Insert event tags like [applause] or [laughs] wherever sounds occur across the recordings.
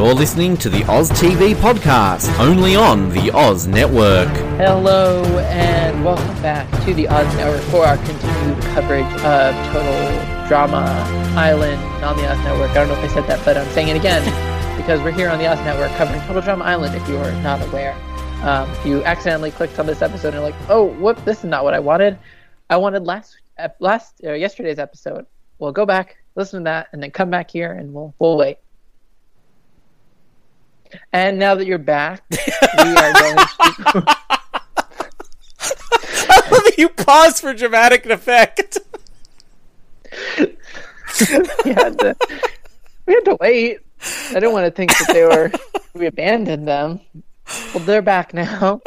You're listening to the Oz TV podcast, only on the Oz Network. Hello and welcome back to the Oz Network for our continued coverage of Total Drama Island on the Oz Network. I don't know if I said that, but I'm saying it again [laughs] because we're here on the Oz Network covering Total Drama Island. If you are not aware, um, if you accidentally clicked on this episode and you're like, "Oh, whoop, this is not what I wanted," I wanted last last uh, yesterday's episode. Well, go back, listen to that, and then come back here, and we'll we'll wait. And now that you're back, we are going to. [laughs] [laughs] I love that you pause for dramatic effect. we, had to, we had to wait. I didn't want to think that they were we abandoned them. Well, they're back now,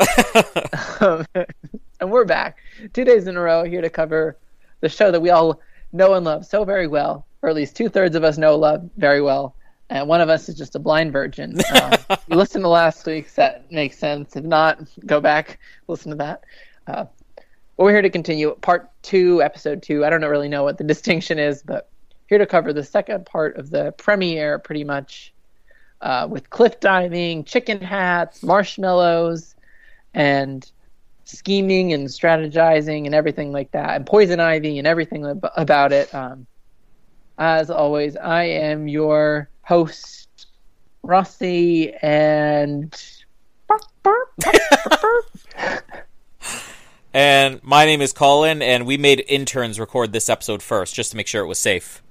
um, and we're back two days in a row here to cover the show that we all know and love so very well, or at least two thirds of us know and love very well, and one of us is just a blind virgin. Uh, [laughs] you listen to last week's, that makes sense. If not, go back, listen to that. Uh, we're here to continue part two, episode two. I don't really know what the [laughs] distinction is, but here to cover the second part of the premiere, pretty much, uh, with cliff diving, chicken hats, marshmallows, and scheming and strategizing and everything like that, and poison ivy and everything about it. Um, as always, I am your host, Rossi, and. [laughs] and my name is Colin, and we made interns record this episode first just to make sure it was safe.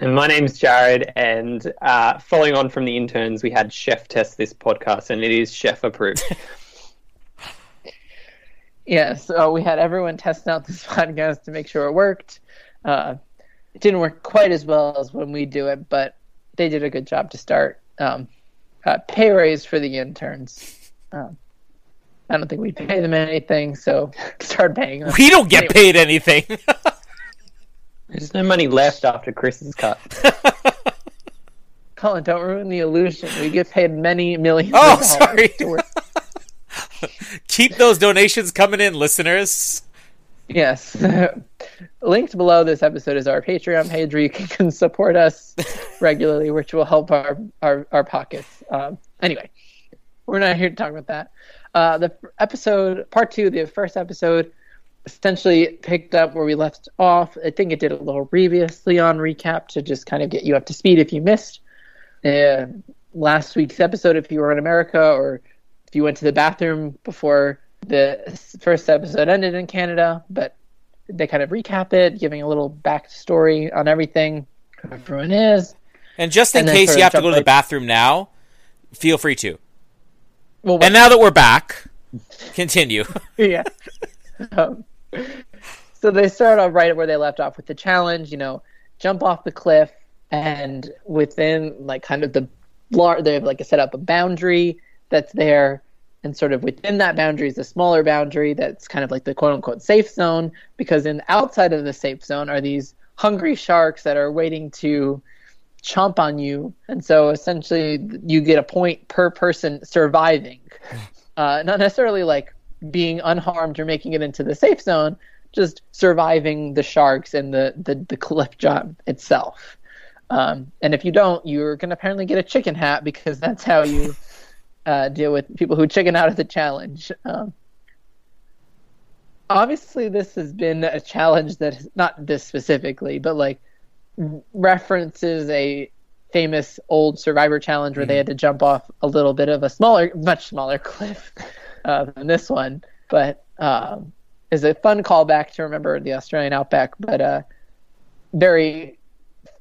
And my name's Jared, and uh, following on from the interns, we had Chef test this podcast, and it is Chef approved. [laughs] yeah, so we had everyone test out this [laughs] podcast to make sure it worked. Uh, it didn't work quite as well as when we do it, but they did a good job to start. Um, uh, pay raise for the interns. Um, I don't think we pay them anything, so [laughs] start paying them. We don't get anyway. paid anything. [laughs] There's no money left after Chris's cut. [laughs] Colin, don't ruin the illusion. We get paid many millions. Oh, sorry. Keep those donations coming in, listeners. Yes. Linked below this episode is our Patreon page where you can [laughs] support us [laughs] regularly, which will help our our, our pockets. Um, anyway, we're not here to talk about that. Uh, the episode, part two, the first episode, essentially picked up where we left off. I think it did a little previously on recap to just kind of get you up to speed if you missed uh, last week's episode, if you were in America, or if you went to the bathroom before the first episode ended in Canada, but they kind of recap it, giving a little backstory on everything everyone is. And just in and case you have to go to the bathroom now, feel free to. Well, and now that we're back, continue. [laughs] yeah. Um, so they start off right where they left off with the challenge. You know, jump off the cliff, and within like kind of the large, they have like a set up a boundary that's there and sort of within that boundary is a smaller boundary that's kind of like the quote unquote safe zone because in outside of the safe zone are these hungry sharks that are waiting to chomp on you. And so essentially you get a point per person surviving. [laughs] Uh, not necessarily like being unharmed or making it into the safe zone just surviving the sharks and the the, the cliff jump itself. Um, and if you don't you're going to apparently get a chicken hat because that's how you [laughs] uh, deal with people who chicken out of the challenge. Um, obviously, this has been a challenge that not this specifically, but like references a famous old Survivor challenge where mm-hmm. they had to jump off a little bit of a smaller, much smaller [laughs] cliff uh, than this one, but um, is a fun callback to remember the Australian outback, but uh, very,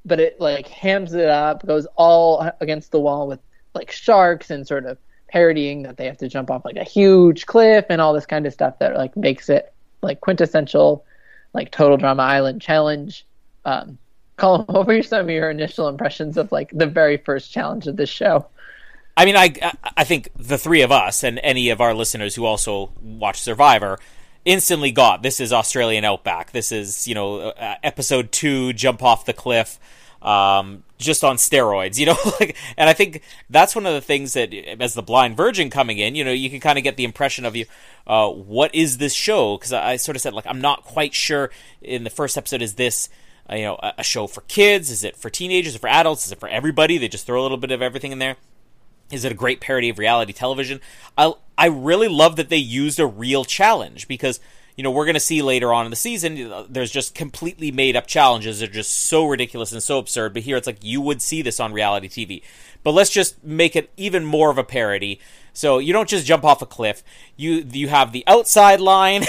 but it like hams it up, goes all against the wall with like sharks and sort of parodying that they have to jump off like a huge cliff and all this kind of stuff that like makes it like quintessential like total drama island challenge um Colin, [laughs] what were some of your initial impressions of like the very first challenge of this show? I mean, I I think the three of us and any of our listeners who also watch Survivor instantly got this is Australian Outback. This is you know uh, episode two, jump off the cliff um, just on steroids, [laughs] you know. like, and I think that's one of the things that, as the blind virgin coming in, you know, you can kind of get the impression of you, uh, what is this show? Because I, I, sort of said like I'm not quite sure. In the first episode, is this uh, you know a, a show for kids? Is it for teenagers? Is it for adults? Is it for everybody? They just throw a little bit of everything in there. Is it a great parody of reality television? I I really love that they used a real challenge because you know we're going to see later on in the season there's just completely made up challenges they're just so ridiculous and so absurd but here it's like you would see this on reality tv but let's just make it even more of a parody. So you don't just jump off a cliff. You you have the outside line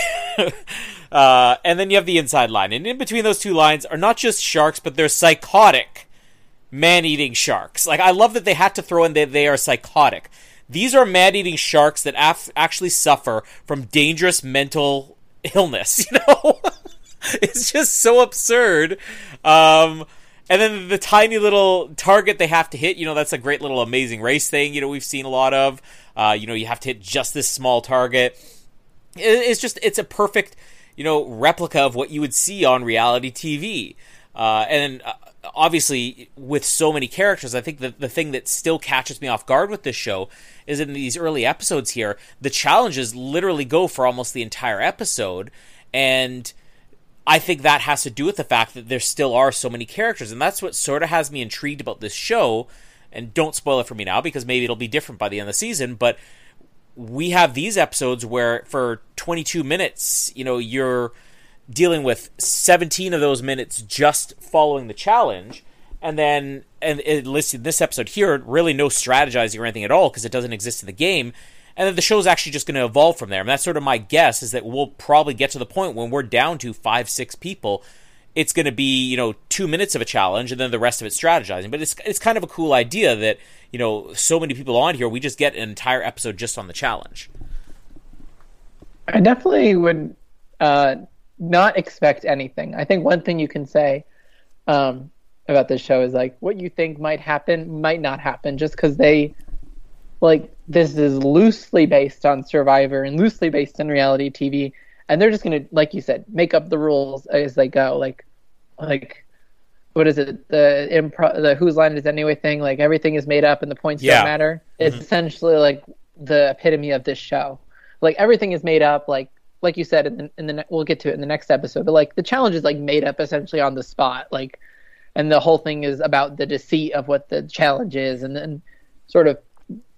[laughs] uh, and then you have the inside line. And in between those two lines are not just sharks but they're psychotic man-eating sharks. Like i love that they had to throw in that they are psychotic. These are man-eating sharks that af- actually suffer from dangerous mental illness, [laughs] you know? it's just so absurd. Um, and then the tiny little target they have to hit, you know, that's a great little amazing race thing, you know, we've seen a lot of. Uh, you know, you have to hit just this small target. It's just, it's a perfect, you know, replica of what you would see on reality TV. Uh, and uh, obviously, with so many characters, I think that the thing that still catches me off guard with this show is in these early episodes here, the challenges literally go for almost the entire episode. And I think that has to do with the fact that there still are so many characters. And that's what sort of has me intrigued about this show. And don't spoil it for me now because maybe it'll be different by the end of the season. But we have these episodes where for 22 minutes, you know, you're dealing with 17 of those minutes just following the challenge and then and it listed this episode here really no strategizing or anything at all because it doesn't exist in the game and then the show's actually just going to evolve from there. And that's sort of my guess is that we'll probably get to the point when we're down to five six people it's going to be you know two minutes of a challenge and then the rest of it strategizing. But it's it's kind of a cool idea that you know so many people on here we just get an entire episode just on the challenge. I definitely would uh, not expect anything i think one thing you can say um, about this show is like what you think might happen might not happen just because they like this is loosely based on Survivor and loosely based on reality TV, and they're just gonna, like you said, make up the rules as they go. Like, like what is it? The improv, the whose line is anyway thing. Like everything is made up and the points Yeah. don't matter. It's essentially like the epitome of this show. Like everything is made up. Like like you said in the, in the ne- we'll get to it in the next episode. But like the challenge is like made up essentially on the spot. Like and the whole thing is about the deceit of what the challenge is and then sort of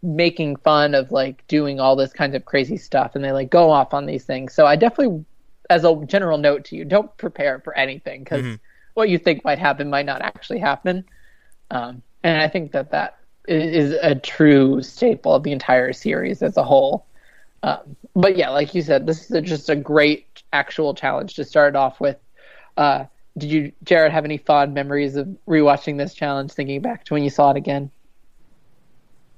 making fun of like doing all this kind of crazy stuff and they like go off on these things so i definitely as a general note to you don't prepare for anything because what you think might happen might not actually happen um, and i think that that is a true staple of the entire series as a whole um, but yeah like you said this is a, just a great actual challenge to start off with uh, did you, Jared, have any fond memories of rewatching this challenge, thinking back to when you saw it again?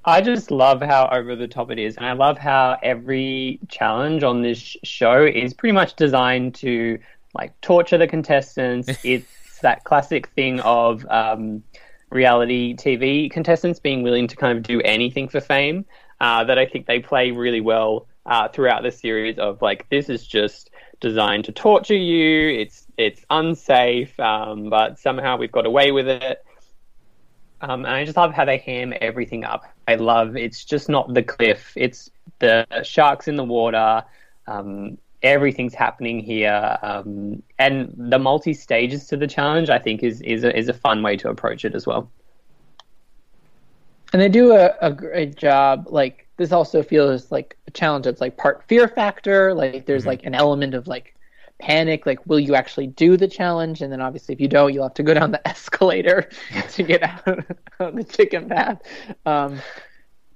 I just love how over the top it is, and I love how every challenge on this sh- show is pretty much designed to like torture the contestants. [laughs] it's that classic thing of um, reality TV contestants being willing to kind of do anything for fame. Uh, that I think they play really well uh, throughout the series. Of like, this is just designed to torture you. It's it's unsafe, um, but somehow we've got away with it. Um, and I just love how they ham everything up. I love it's just not the cliff; it's the sharks in the water. Um, everything's happening here, um, and the multi stages to the challenge. I think is is a, is a fun way to approach it as well. And they do a, a great job. Like this also feels like a challenge that's like part fear factor. Like there's like an element of like panic. Like will you actually do the challenge? And then obviously if you don't, you'll have to go down the [laughs] escalator to get [laughs] out of the chicken path. Um,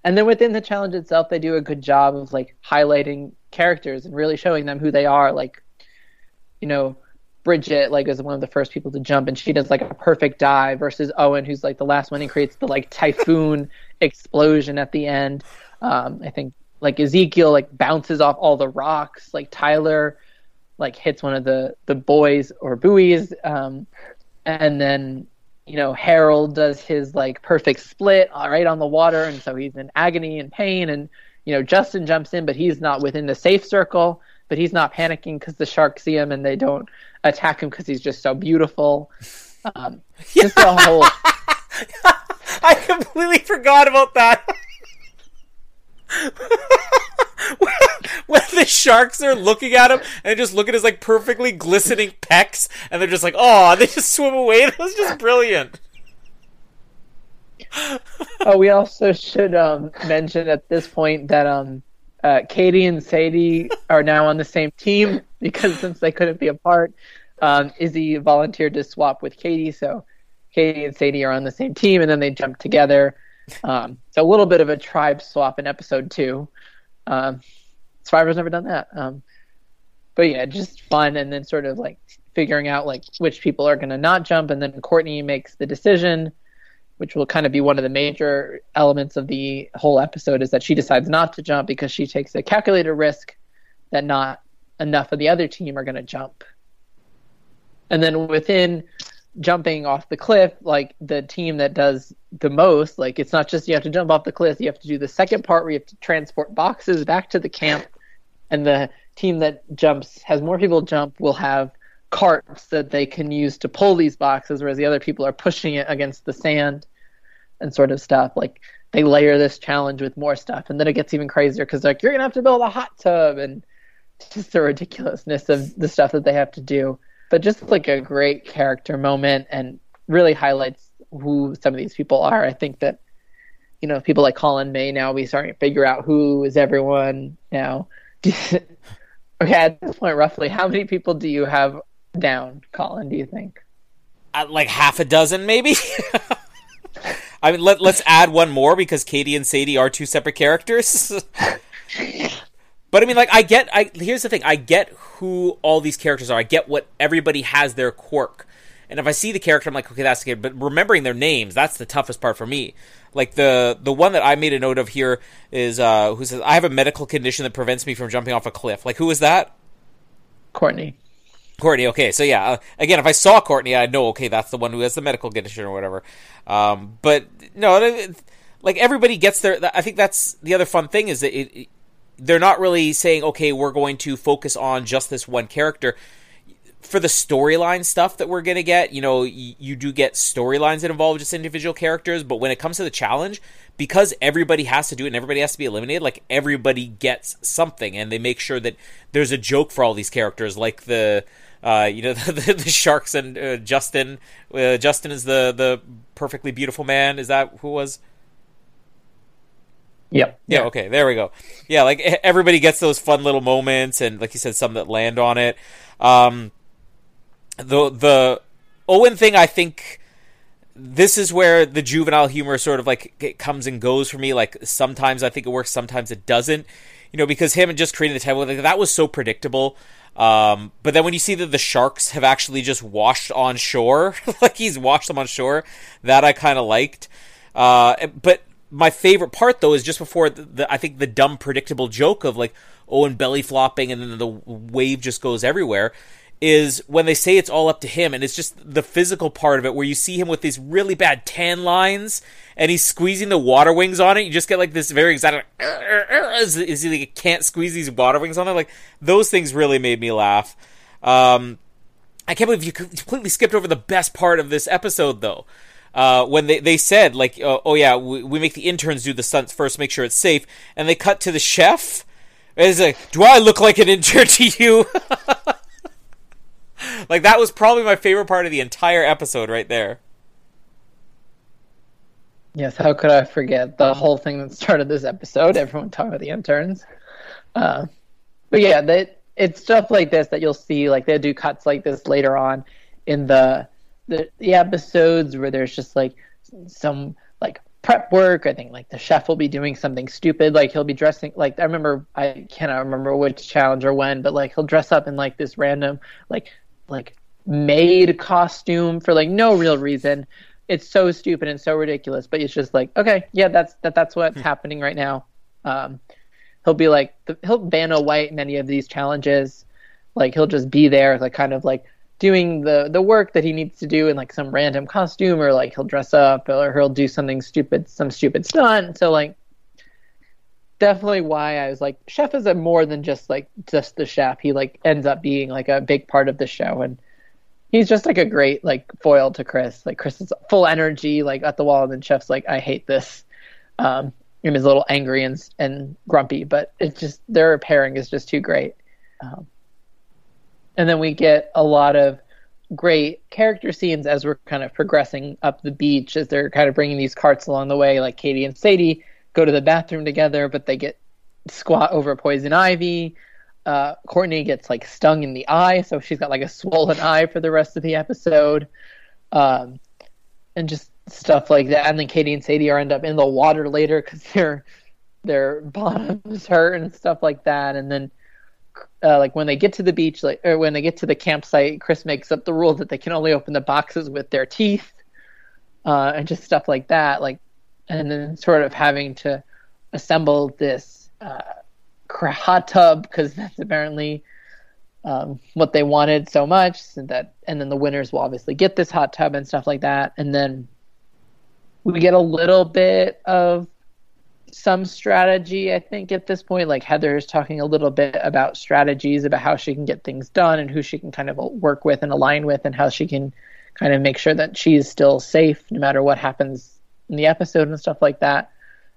and then within the challenge itself, they do a good job of like highlighting characters and really showing them who they are. Like, you know, Bridget like is one of the first people to jump, and she does like a perfect dive versus Owen, who's like the last one and creates the like [laughs] typhoon explosion at the end. Um, I think like Ezekiel like bounces off all the rocks. Like Tyler like hits one of the the boys or buoys, um, and then you know Harold does his like perfect split uh, right on the water, and so he's in agony and pain, and you know Justin jumps in, but he's not within the safe circle, but he's not panicking because the sharks see him and they don't attack him because he's just so beautiful. Um, [laughs] Just the whole [laughs] I completely forgot about that. [laughs] [laughs] when the sharks are looking at him and just look at his like perfectly glistening pecs, and they're just like, oh, they just swim away. [laughs] That was just brilliant. [laughs] oh, we also should um, mention at this point that um, uh, Katie and Sadie are now on the same team because since they couldn't be apart, um, Izzy volunteered to swap with Katie. So Katie and Sadie are on the same team, and then they jump together. Um, so a little bit of a tribe swap in episode two. Um, Survivor's never done that. Um, but yeah, just fun, and then sort of like figuring out like which people are going to not jump, and then Courtney makes the decision which will kind of be one of the major elements of the whole episode is that she decides not to jump because she takes a calculated risk that not enough of the other team are going to jump. And then within jumping off the cliff, like the team that does the most, like it's not just you have to jump off the cliff, you have to do the second part where you have to transport boxes back to the camp. And the team that jumps has more people jump will have carts that they can use to pull these boxes, whereas the other people are pushing it against the sand and sort of stuff. Like they layer this challenge with more stuff, and then it gets even crazier because like you're gonna have to build a hot tub and just the ridiculousness of the stuff that they have to do. But just like a great character moment and really highlights who some of these people are. I think that you know people like Colin may now be starting to figure out who is everyone now. [laughs] okay, at this point, roughly, how many people do you have down, Colin? Do you think? Uh, like half a dozen, maybe. [laughs] I mean, let let's add one more because Katie and Sadie are two separate characters. [laughs] but I mean, like, I get. I here's the thing. I get who all these characters are. I get what everybody has their quirk. And if I see the character, I'm like, okay, that's good. But remembering their names, that's the toughest part for me. Like the the one that I made a note of here is uh, who says I have a medical condition that prevents me from jumping off a cliff. Like who is that? Courtney. Courtney. Okay, so yeah, uh, again, if I saw Courtney, I'd know. Okay, that's the one who has the medical condition or whatever. Um, but no, like everybody gets their. I think that's the other fun thing is that it, they're not really saying, okay, we're going to focus on just this one character. For the storyline stuff that we're gonna get, you know, you, you do get storylines that involve just individual characters, but when it comes to the challenge, because everybody has to do it and everybody has to be eliminated, like everybody gets something, and they make sure that there's a joke for all these characters, like the uh, you know [laughs] the, the, the sharks and uh, Justin. Uh, Justin is the the perfectly beautiful man. Is that who was? Yep. Yeah. Okay. There we go. Yeah. Like everybody gets those fun little moments, and like you said, some that land on it. Um, the the Owen thing, I think this is where the juvenile humor sort of like comes and goes for me. Like sometimes I think it works, sometimes it doesn't. You know, because him and just creating the table like, that was so predictable. Um, but then when you see that the sharks have actually just washed on shore, [laughs] like he's washed them on shore, that I kind of liked. Uh, but my favorite part though is just before the, the, I think the dumb predictable joke of like Owen belly flopping and then the wave just goes everywhere is when they say it's all up to him and it's just the physical part of it where you see him with these really bad tan lines and he's squeezing the water wings on it. You just get like this very exotic is, is he like can't squeeze these water wings on it. Like those things really made me laugh. Um, i can't believe you completely skipped over the best part of this episode though uh, when they, they said like uh, oh yeah we, we make the interns do the stunts first make sure it's safe and they cut to the chef it's like do i look like an intern to you [laughs] like that was probably my favorite part of the entire episode right there. Yes, how could I forget the whole thing that started this episode? Everyone talking about the interns. Uh, but yeah, that it's stuff like this that you'll see. Like they do cuts like this later on in the the, the episodes where there's just like some like prep work. I think like the chef will be doing something stupid. Like he'll be dressing like I remember I cannot remember which challenge or when, but like he'll dress up in like this random like like made costume for like no real reason. It's so stupid and so ridiculous, but it's just like, okay, yeah, that's that that's what's hmm. happening right now. Um, he'll be like he'll Vanna White in any of these challenges. Like he'll just be there, like kind of like doing the the work that he needs to do in like some random costume, or like he'll dress up, or he'll do something stupid, some stupid stunt. So like definitely why I was like, Chef is a more than just like just the chef. He like ends up being like a big part of the show, and he's just like a great like foil to Chris. Like Chris is full energy, like at the wall, and then Chef's like, I hate this. Um, him is a little angry and and grumpy, but it's just their pairing is just too great. Um, and then we get a lot of great character scenes as we're kind of progressing up the beach as they're kind of bringing these carts along the way. Like Katie and Sadie go to the bathroom together, but they get squat over poison ivy. Uh, Courtney gets like stung in the eye, so she's got like a swollen eye for the rest of the episode, um, and just stuff like that. And then Katie and Sadie are end up in the water later because their their [laughs] bottoms hurt and stuff like that. And then uh, like when they get to the beach, like or when they get to the campsite, Chris makes up the rule that they can only open the boxes with their teeth, uh, and just stuff like that. Like, and then sort of having to assemble this uh, hot tub because that's apparently um, what they wanted so much. So that, and then the winners will obviously get this hot tub and stuff like that. And then we get a little bit of some strategy, I think, at this point. Like Heather is talking a little bit about strategies about how she can get things done and who she can kind of work with and align with, and how she can kind of make sure that she's still safe no matter what happens in the episode and stuff like that.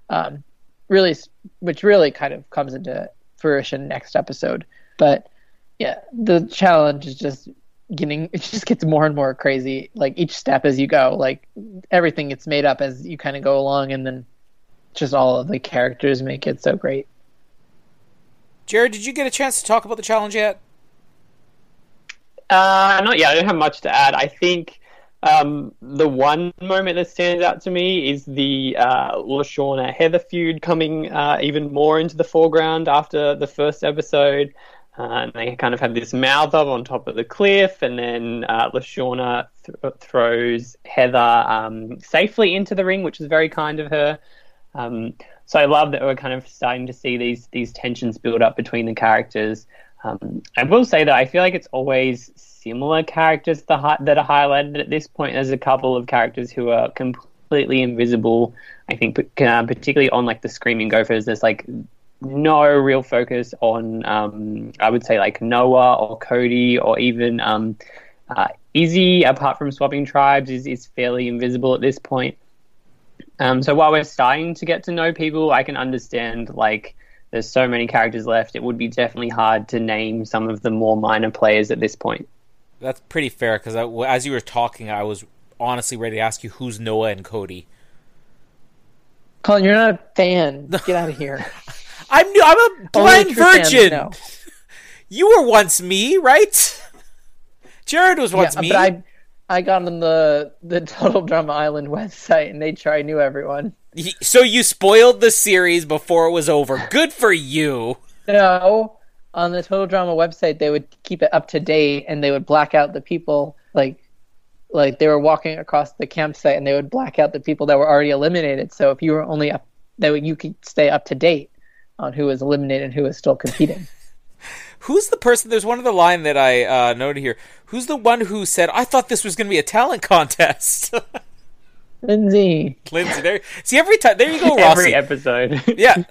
Um, really, which really kind of comes into fruition next episode. But yeah, the challenge is just getting [laughs] it just gets more and more crazy like each step as you go like everything gets made up as you kind of go along and then just all of the characters make it so great. Jared, did you get a chance to talk about the challenge yet? Uh, not yet. I don't have much to add. I think um, the one moment that stands out to me is the uh, LeShawna Heather feud coming uh, even more into the foreground after the first episode. Uh, and they kind of have this mouth up on top of the cliff, and then uh, LeShawna th- throws Heather um, safely into the ring, which is very kind of her. Um, so I love that we're kind of starting to see these these tensions build up between the characters. Um, I will say that I feel like it's always similar characters that are highlighted at this point. There's a couple of characters who are completely invisible. I think, uh, particularly on like the Screaming Gophers, there's like no real focus on, um, I would say, like Noah or Cody or even um, uh, Izzy, apart from swapping tribes, is, is fairly invisible at this point. Um, so while we're starting to get to know people, I can understand like there's so many characters left. It would be definitely hard to name some of the more minor players at this point. That's pretty fair because as you were talking, I was honestly ready to ask you who's Noah and Cody. Colin, you're not a fan. [laughs] Get out of here. I'm I'm a blind virgin. [laughs] You were once me, right? [laughs] Jared was once yeah, me. But I I got on the the [laughs] Total Drama Island website and they try knew everyone. So you spoiled the series before it was over. Good for you. No, on the Total Drama website they would keep it up to date and they would black out the people like like they were walking across the campsite and they would black out the people that were already eliminated. So if you were only up that you could stay up to date on who was eliminated and who was still competing. Who's the person? There's one other line that I uh, noted here. Who's the one who said, "I thought this was going to be a talent contest"? [laughs] Lindsay. Lindsay. There. See, every time. There you go, [laughs] Rossi. Every episode. [laughs] yeah,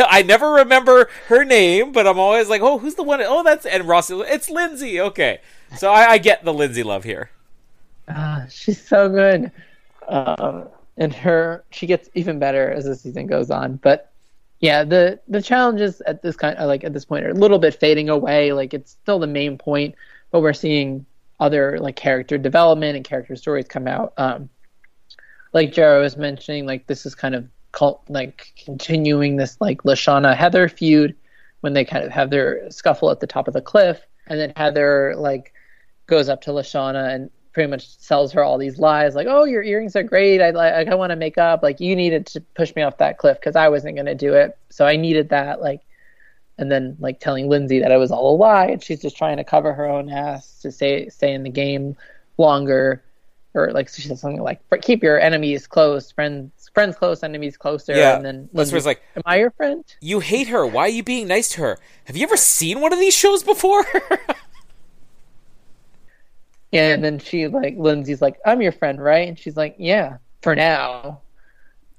I never remember her name, but I'm always like, "Oh, who's the one?" Oh, that's and Rossi. It's Lindsay. Okay, so I, I get the Lindsay love here. Uh, she's so good, um, and her she gets even better as the season goes on. But yeah, the the challenges at this kind of like at this point are a little bit fading away. Like it's still the main point, but we're seeing other like character development and character stories come out. Um, like Jared was mentioning, like this is kind of cult, like continuing this like LeShawna Heather feud when they kind of have their scuffle at the top of the cliff, and then Heather like goes up to LeShawna and pretty much sells her all these lies like oh your earrings are great. I like i want to make up. Like you needed to push me off that cliff because i wasn't going to do it. So i needed that like and then like telling lindsay that it was all a lie and she's just trying to cover her own ass to stay stay in the game longer or like she said something like keep your enemies close friends friends close enemies closer. Yeah. And then Lindsay, was like am i your friend? You hate her. Why are you being nice to her? Have you ever seen one of these shows before [laughs] And then she like Lindsay's like, I'm your friend, right? And she's like, Yeah, for now.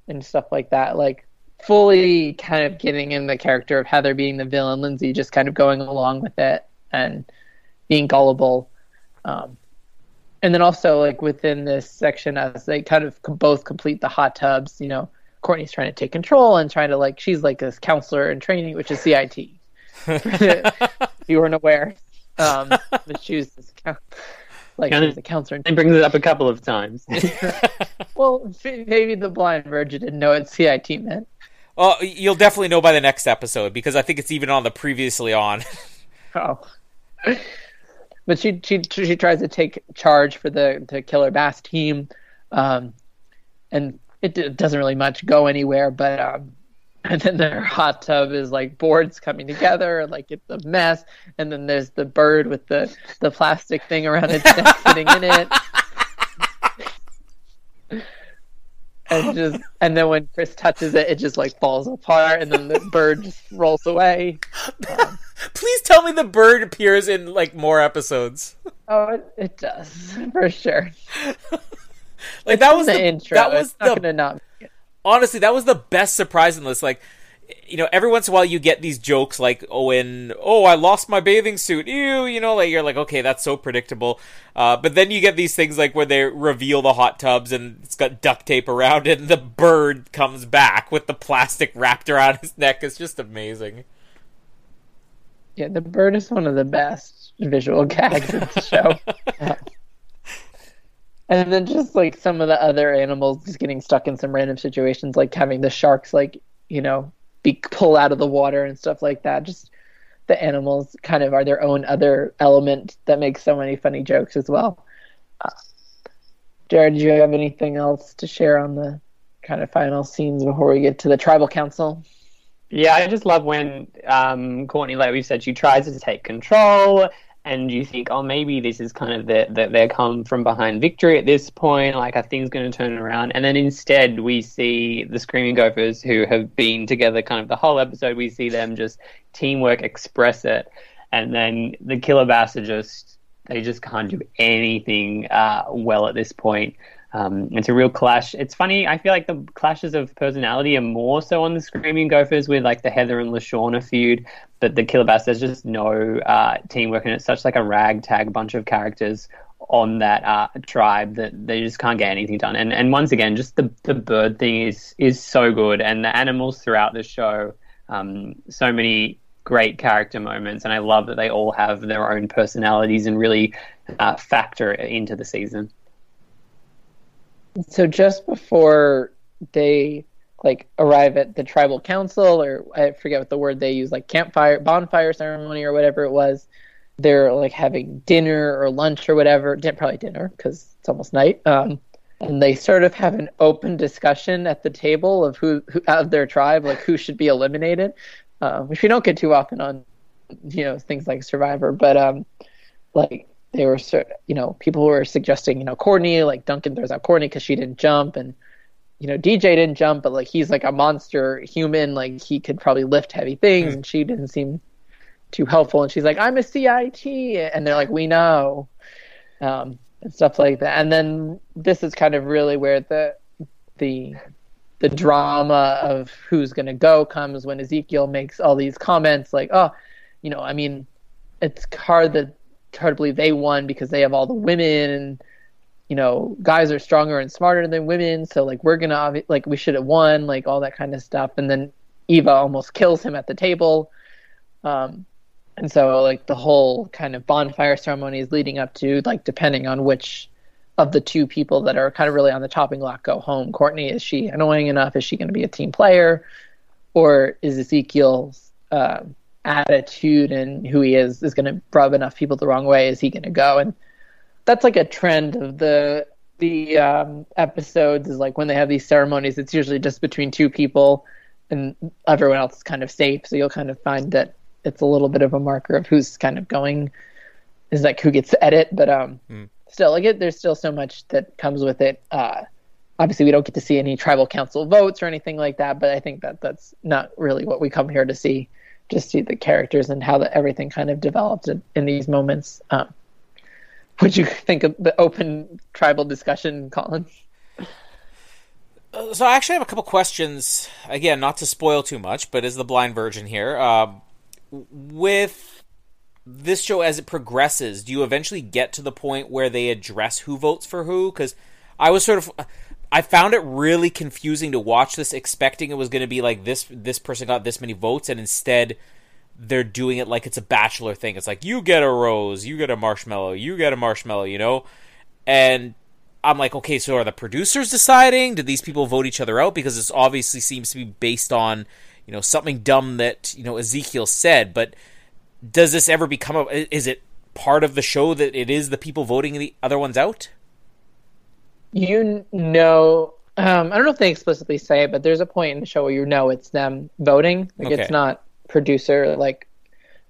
And stuff like that. Like fully kind of getting in the character of Heather being the villain, Lindsay just kind of going along with it and being gullible. Um, and then also like within this section as they kind of both complete the hot tubs, you know, Courtney's trying to take control and trying to like she's like this counselor in training, which is CIT. if [laughs] [laughs] you weren't aware, um, but she was this count- like she was a counselor. He brings it up a couple of times. [laughs] [laughs] well, maybe the blind virgin didn't know what CIT meant. Well, you'll definitely know by the next episode because I think it's even on the previously on. [laughs] oh. But she she she tries to take charge for the the Killer Bass team, um, and it, it doesn't really much go anywhere. But um, [laughs] and then their hot tub is like boards coming together, like it's a mess. And then there's the bird with the the plastic thing around its neck sitting in it. [laughs] and just and then when Chris touches it, it just like falls apart, and then the bird just rolls away. Um, Please tell me the bird appears in like more episodes. oh, it, it does [laughs] for sure. Like that was the, intro. That was it's not the gonna not. Honestly that was the best surprise in this. Like you know, every once in a while you get these jokes like, oh, and oh, I lost my bathing suit. Ew, you know, like you're like, okay, that's so predictable. Uh, but then you get these things like where they reveal the hot tubs and it's got duct tape around it, and the bird comes back with the plastic wrapped around his neck. It's just amazing. Yeah, the bird is one of the best visual gags of the show. And then just like some of the other animals just getting stuck in some random situations, like having the sharks, like you know, be pulled out of the water and stuff like that. Just the animals kind of are their own other element that makes so many funny jokes as well. Uh, Jared, do you have anything else to share on the kind of final scenes before we get to the tribal council? Yeah, I just love when um, Courtney, like we said, she tries to take control, and you think, oh, maybe this is kind of the, the, their come from behind victory at this point. Like, are things going to turn around? And then instead, we see the Screaming Gophers, who have been together kind of the whole episode. We see them just teamwork express it, and then the Killer Bass are just they just can't do anything uh, well at this point. Um, it's a real clash. It's funny. I feel like the clashes of personality are more so on the Screaming Gophers with like the Heather and LeShawna feud, but the Killer Bass there's just no uh, teamwork, and it's such like a ragtag bunch of characters on that uh, tribe that they just can't get anything done. And and once again, just the the bird thing is is so good, and the animals throughout the show, um, so many great character moments, and I love that they all have their own personalities and really uh, factor into the season so just before they like arrive at the tribal council or I forget what the word they use like campfire bonfire ceremony or whatever it was they're like having dinner or lunch or whatever probably dinner because it's almost night um, and they sort of have an open discussion at the table of who, who out of their tribe like who should be eliminated uh, which we don't get too often on you know things like survivor but um like they were, you know, people were suggesting, you know, Courtney, like Duncan throws out Courtney because she didn't jump, and you know, DJ didn't jump, but like he's like a monster human, like he could probably lift heavy things, and she didn't seem too helpful. And she's like, I'm a CIT, and they're like, we know, um, and stuff like that. And then this is kind of really where the the the drama of who's going to go comes when Ezekiel makes all these comments like, oh, you know, I mean, it's hard that hard to believe they won because they have all the women and you know guys are stronger and smarter than women. So like we're gonna like we should have won like all that kind of stuff. And then eva almost kills him at the table. Um and so like the whole kind of bonfire ceremony is leading up to like depending on which of the two people that are kind of really on the chopping block go home. Courtney is she annoying enough? Is she going to be a team player? Or is ezekiel uh, attitude and who he is is going to rub enough people the wrong way is he going to go? And that's like a trend of the the um, episodes is like when they have these ceremonies it's usually just between two people and everyone else is kind of safe. So you'll kind of find that it's a little bit of a marker of who's kind of going is like who gets to edit. But um mm. still like it, there's still so much that comes with it. Uh obviously we don't get to see any tribal council votes or anything like that but i think that that's not really what we come here to see just see the characters and how the, everything kind of developed in, in these moments. Um, you think of the open tribal discussion, Colin? Uh, so I actually have a couple questions. Again, not to spoil too much, but as the blind virgin here, uh, with this show as it progresses, do you eventually get to the point where they address who votes for who? Because I was sort of I found it really confusing to watch this, expecting it was going to be like this. This person got this many votes, and instead they're doing it like it's a bachelor thing. It's like you get a rose, you get a marshmallow, you get a marshmallow, you know. And I'm like, okay, so are the producers deciding? Did these people vote each other out? Because this obviously seems to be based on, you know, something dumb that you know Ezekiel said. But does this ever become a? Is it part of the show that it is the people voting the other ones out? You know, um, I don't know if they explicitly say it, but there's a point in the show where you know it's them voting. Like Okay. it's not producer like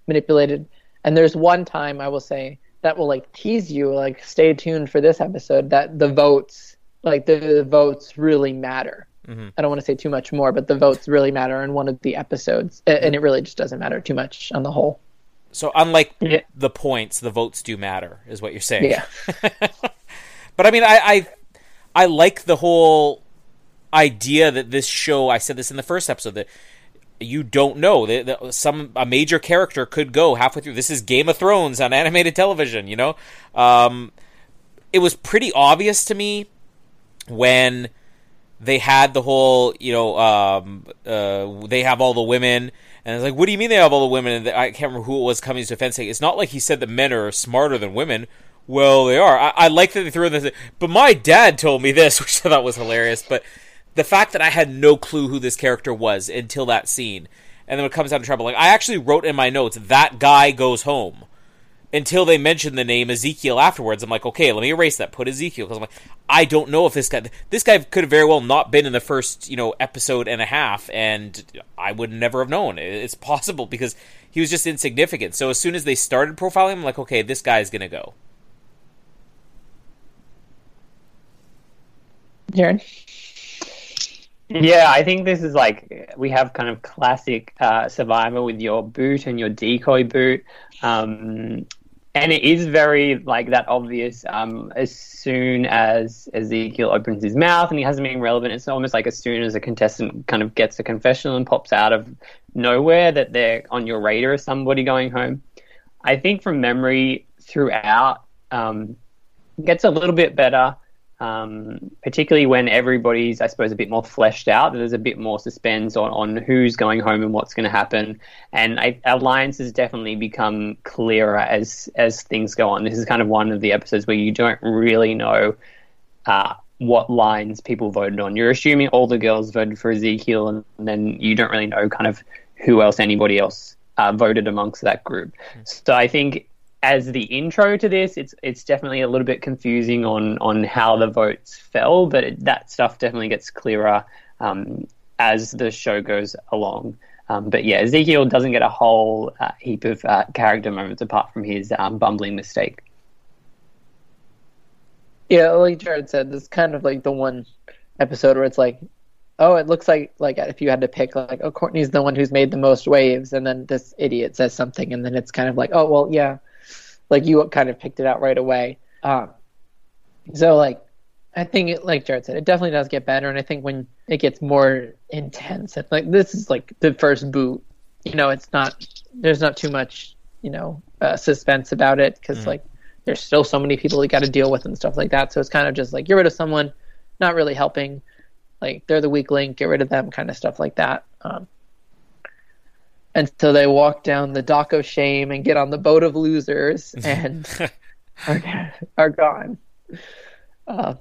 manipulated. And there's one time I will say that will like tease you, like stay tuned for this episode that the votes, like the, the votes really matter. I don't want to say too much more, but the votes really matter in one of the episodes, A- and it really just doesn't matter too much on the whole. So unlike Yeah. the points, the votes do matter, is what you're saying. Yeah. [laughs] But I mean, I, I I like the whole idea that this show. I said this in the first episode that you don't know that, some a major character could go halfway through. This is Game of Thrones on [laughs] animated television. You know, um, it was pretty obvious to me when they had the whole, you know, um, uh, they have all the women, and it's like, what do you mean they have all the women? And I can't remember who it was coming to defense. It's not like he said that men are smarter than women. Well, they are. I, I like that they threw in this, but my dad told me this, [laughs] which I thought was hilarious. But the fact that I had no clue who this character was until that scene, and then it comes down to trouble. Like I actually wrote in my notes, that guy goes home until they mentioned the name Ezekiel afterwards. I'm like, okay, let me erase that. Put Ezekiel because I'm like, I don't know if this guy, this guy could have very well not been in the first, you know, episode and a half, and I would never have known. It's [laughs] possible because he was just insignificant. So as soon as they started profiling him, I'm like, okay, this guy's gonna go. Jared? Yeah, I think this is like we have kind of classic uh, Survivor with your boot and your decoy boot, um, and it is very like that obvious. Um, as soon as Ezekiel opens his mouth and he hasn't been relevant, it's almost like as soon as a contestant kind of gets a confessional and pops out of nowhere that they're on your radar as somebody going home. I think from memory throughout um, gets a little bit better um, particularly when everybody's, I suppose, a bit more fleshed out. There's a bit more suspense on, on who's going home and what's going to happen, and I, alliances definitely become clearer as as things go on. This is kind of one of the episodes where you don't really know uh, what lines people voted on. You're assuming all the girls voted for Ezekiel, and then you don't really know kind of who else anybody else uh, voted amongst that group. So I think as the intro to this, it's it's definitely a little bit confusing on on how the votes fell, but it, that stuff definitely gets clearer um, as the show goes along. Um, but yeah, Ezekiel doesn't get a whole uh, heap of uh, character moments apart from his um, bumbling mistake. Yeah, like Jared said, this is kind of like the one episode where it's like, oh, it looks like like if you had to pick, like, oh, Courtney's the one who's made the most waves, and then this idiot says something, and then it's kind of like, oh, well, yeah, like you kind of picked it out right away. Um, so like, I think it, like Jared said, it definitely does get better, and I think when it gets more intense, it's like this is like the first boot. You know, it's not there's not too much you know uh, suspense about it because like there's still so many people you got to deal with and stuff like that. So it's kind of just like get rid of someone, not really helping. Like they're the weak link, get rid of them, kind of stuff like that. Um, and so they walk down the dock of shame and get on the boat of losers [laughs] and are, are gone. Uh,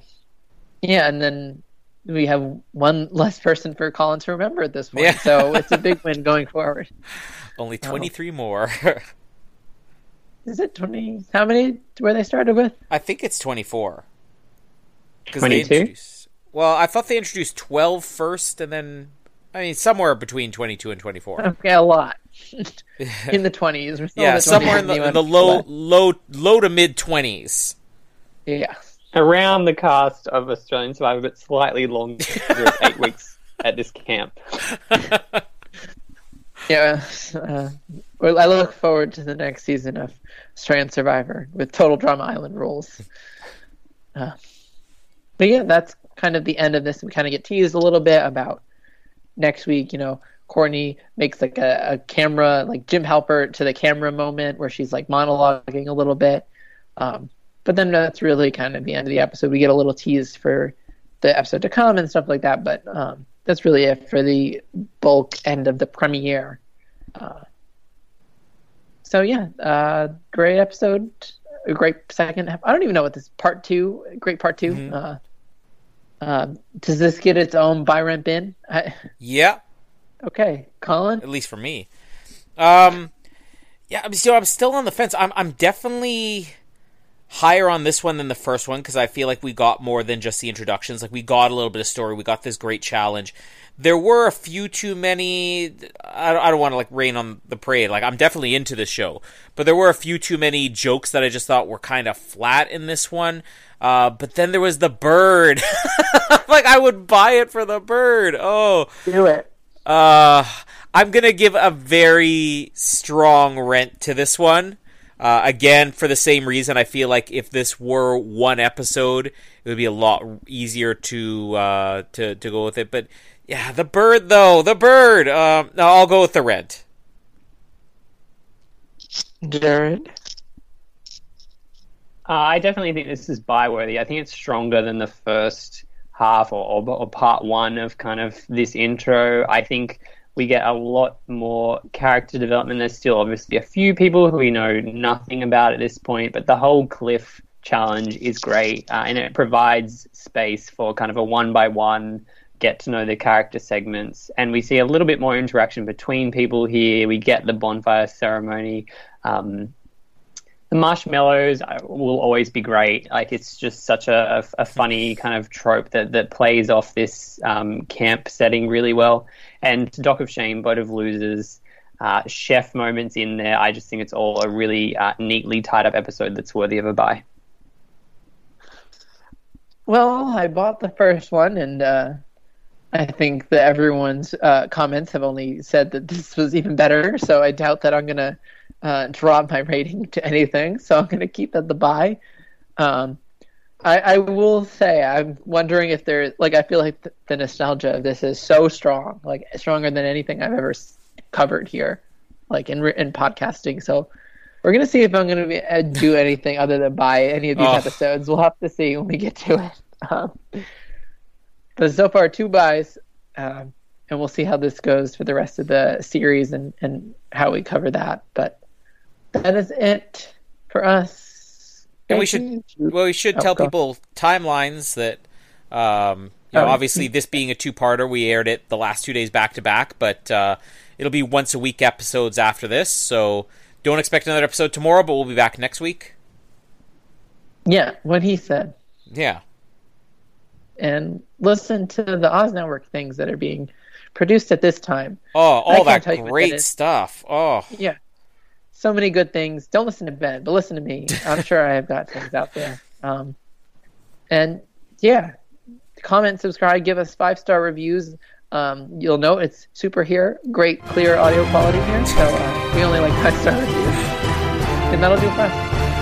yeah, and then we have one less person for Colin to remember at this point. Yeah. so it's a big win going forward. [laughs] Only 23 more. [laughs] Is it 20? How many were they started with? I think it's 24. 'Cause they 22? Well, I thought they introduced 12 first, and then, I mean, somewhere between 22 and 24. [laughs] Okay, a lot. [laughs] in the 20s. We're yeah, in the somewhere in the, in the low, low, low to mid 20s. Yeah. Around the cast of Australian Survivor, but slightly longer, eight [laughs] weeks at this camp. Yeah. Uh, well, I look forward to the next season of Australian Survivor with Total Drama Island rules. Uh, but yeah, that's kind of the end of this. We kind of get teased a little bit about next week. You know, Courtney makes like a, a camera, like Jim Halpert to the camera moment where she's like monologuing a little bit. Um, but then that's really kind of the end of the episode. We get a little tease for the episode to come and stuff like that. But um, that's really it for the bulk end of the premiere. Uh, so yeah, uh, great episode, a great second. I don't even know what this part two, great part 2 Mhm. Uh, uh, does this get its own Byron bin? I, Yeah, okay, Colin. at least for me. Um, yeah, I'm so I'm still on the fence. I'm I'm definitely higher on this one than the first one because I feel like we got more than just the introductions. Like we got a little bit of story. We got this great challenge. There were a few too many. I don't, I don't want to like rain on the parade. Like I'm definitely into this show, but there were a few too many jokes that I just thought were kind of flat in this one. Uh, but then there was the bird. [laughs] like I would buy it for the bird. Oh, Do it. uh, I'm gonna give a very strong rent to this one. Uh, again, for the same reason, I feel like if this were one episode, it would be a lot easier to uh, to to go with it. But yeah, the bird though, the bird. Um, no, I'll go with the rent. Jared. Uh, I definitely think this is buy-worthy. I think it's stronger than the first half or, or, or part one of kind of this intro. I think we get a lot more character development. There's still obviously a few people who we know nothing about at this point, but the whole cliff challenge is great uh, and it provides space for kind of a one by one get to know the character segments and we see a little bit more interaction between people here we get the bonfire ceremony um, the marshmallows uh, will always be great. Like it's just such a, a, funny kind of trope that, that plays off this um, camp setting really well. And Dock of Shame, Boat of Losers, uh, chef moments in there. I just think it's all a really uh, neatly tied up episode that's worthy of a buy. Well, I bought the first one, and uh, I think that everyone's uh, comments have only said that this was even better. So I doubt that I'm gonna uh, drop my rating to anything. So I'm gonna keep at the buy. Um, I, I will say I'm wondering if there like I feel like th- the nostalgia of this is so strong, like stronger than anything I've ever covered here, like in in podcasting. So we're gonna see if I'm gonna be, uh, do anything other than buy any of these Oh. episodes. We'll have to see when we get to it. [laughs] Um, but so far, two buys, um, and we'll see how this goes for the rest of the series and and how we cover that. But that is it for us. And we should well, we should Oh, tell people timelines that um, you know, Oh. obviously this being a two-parter, we aired it the last two days back to back, but uh, it'll be once a week episodes after this. So don't expect another episode tomorrow, but we'll be back next week. Yeah, what he said. Yeah. And listen to the Oz Network things that are being produced at this time. Oh, all that tell you what great stuff. Oh, Yeah. So many good things. Don't listen to Ben, but listen to me. I'm sure I have got things out there. Um, and yeah, comment, subscribe, give us five star reviews. Um, you'll know it's super here, great clear audio quality here. So uh, we only like five star reviews, and that'll do it for us.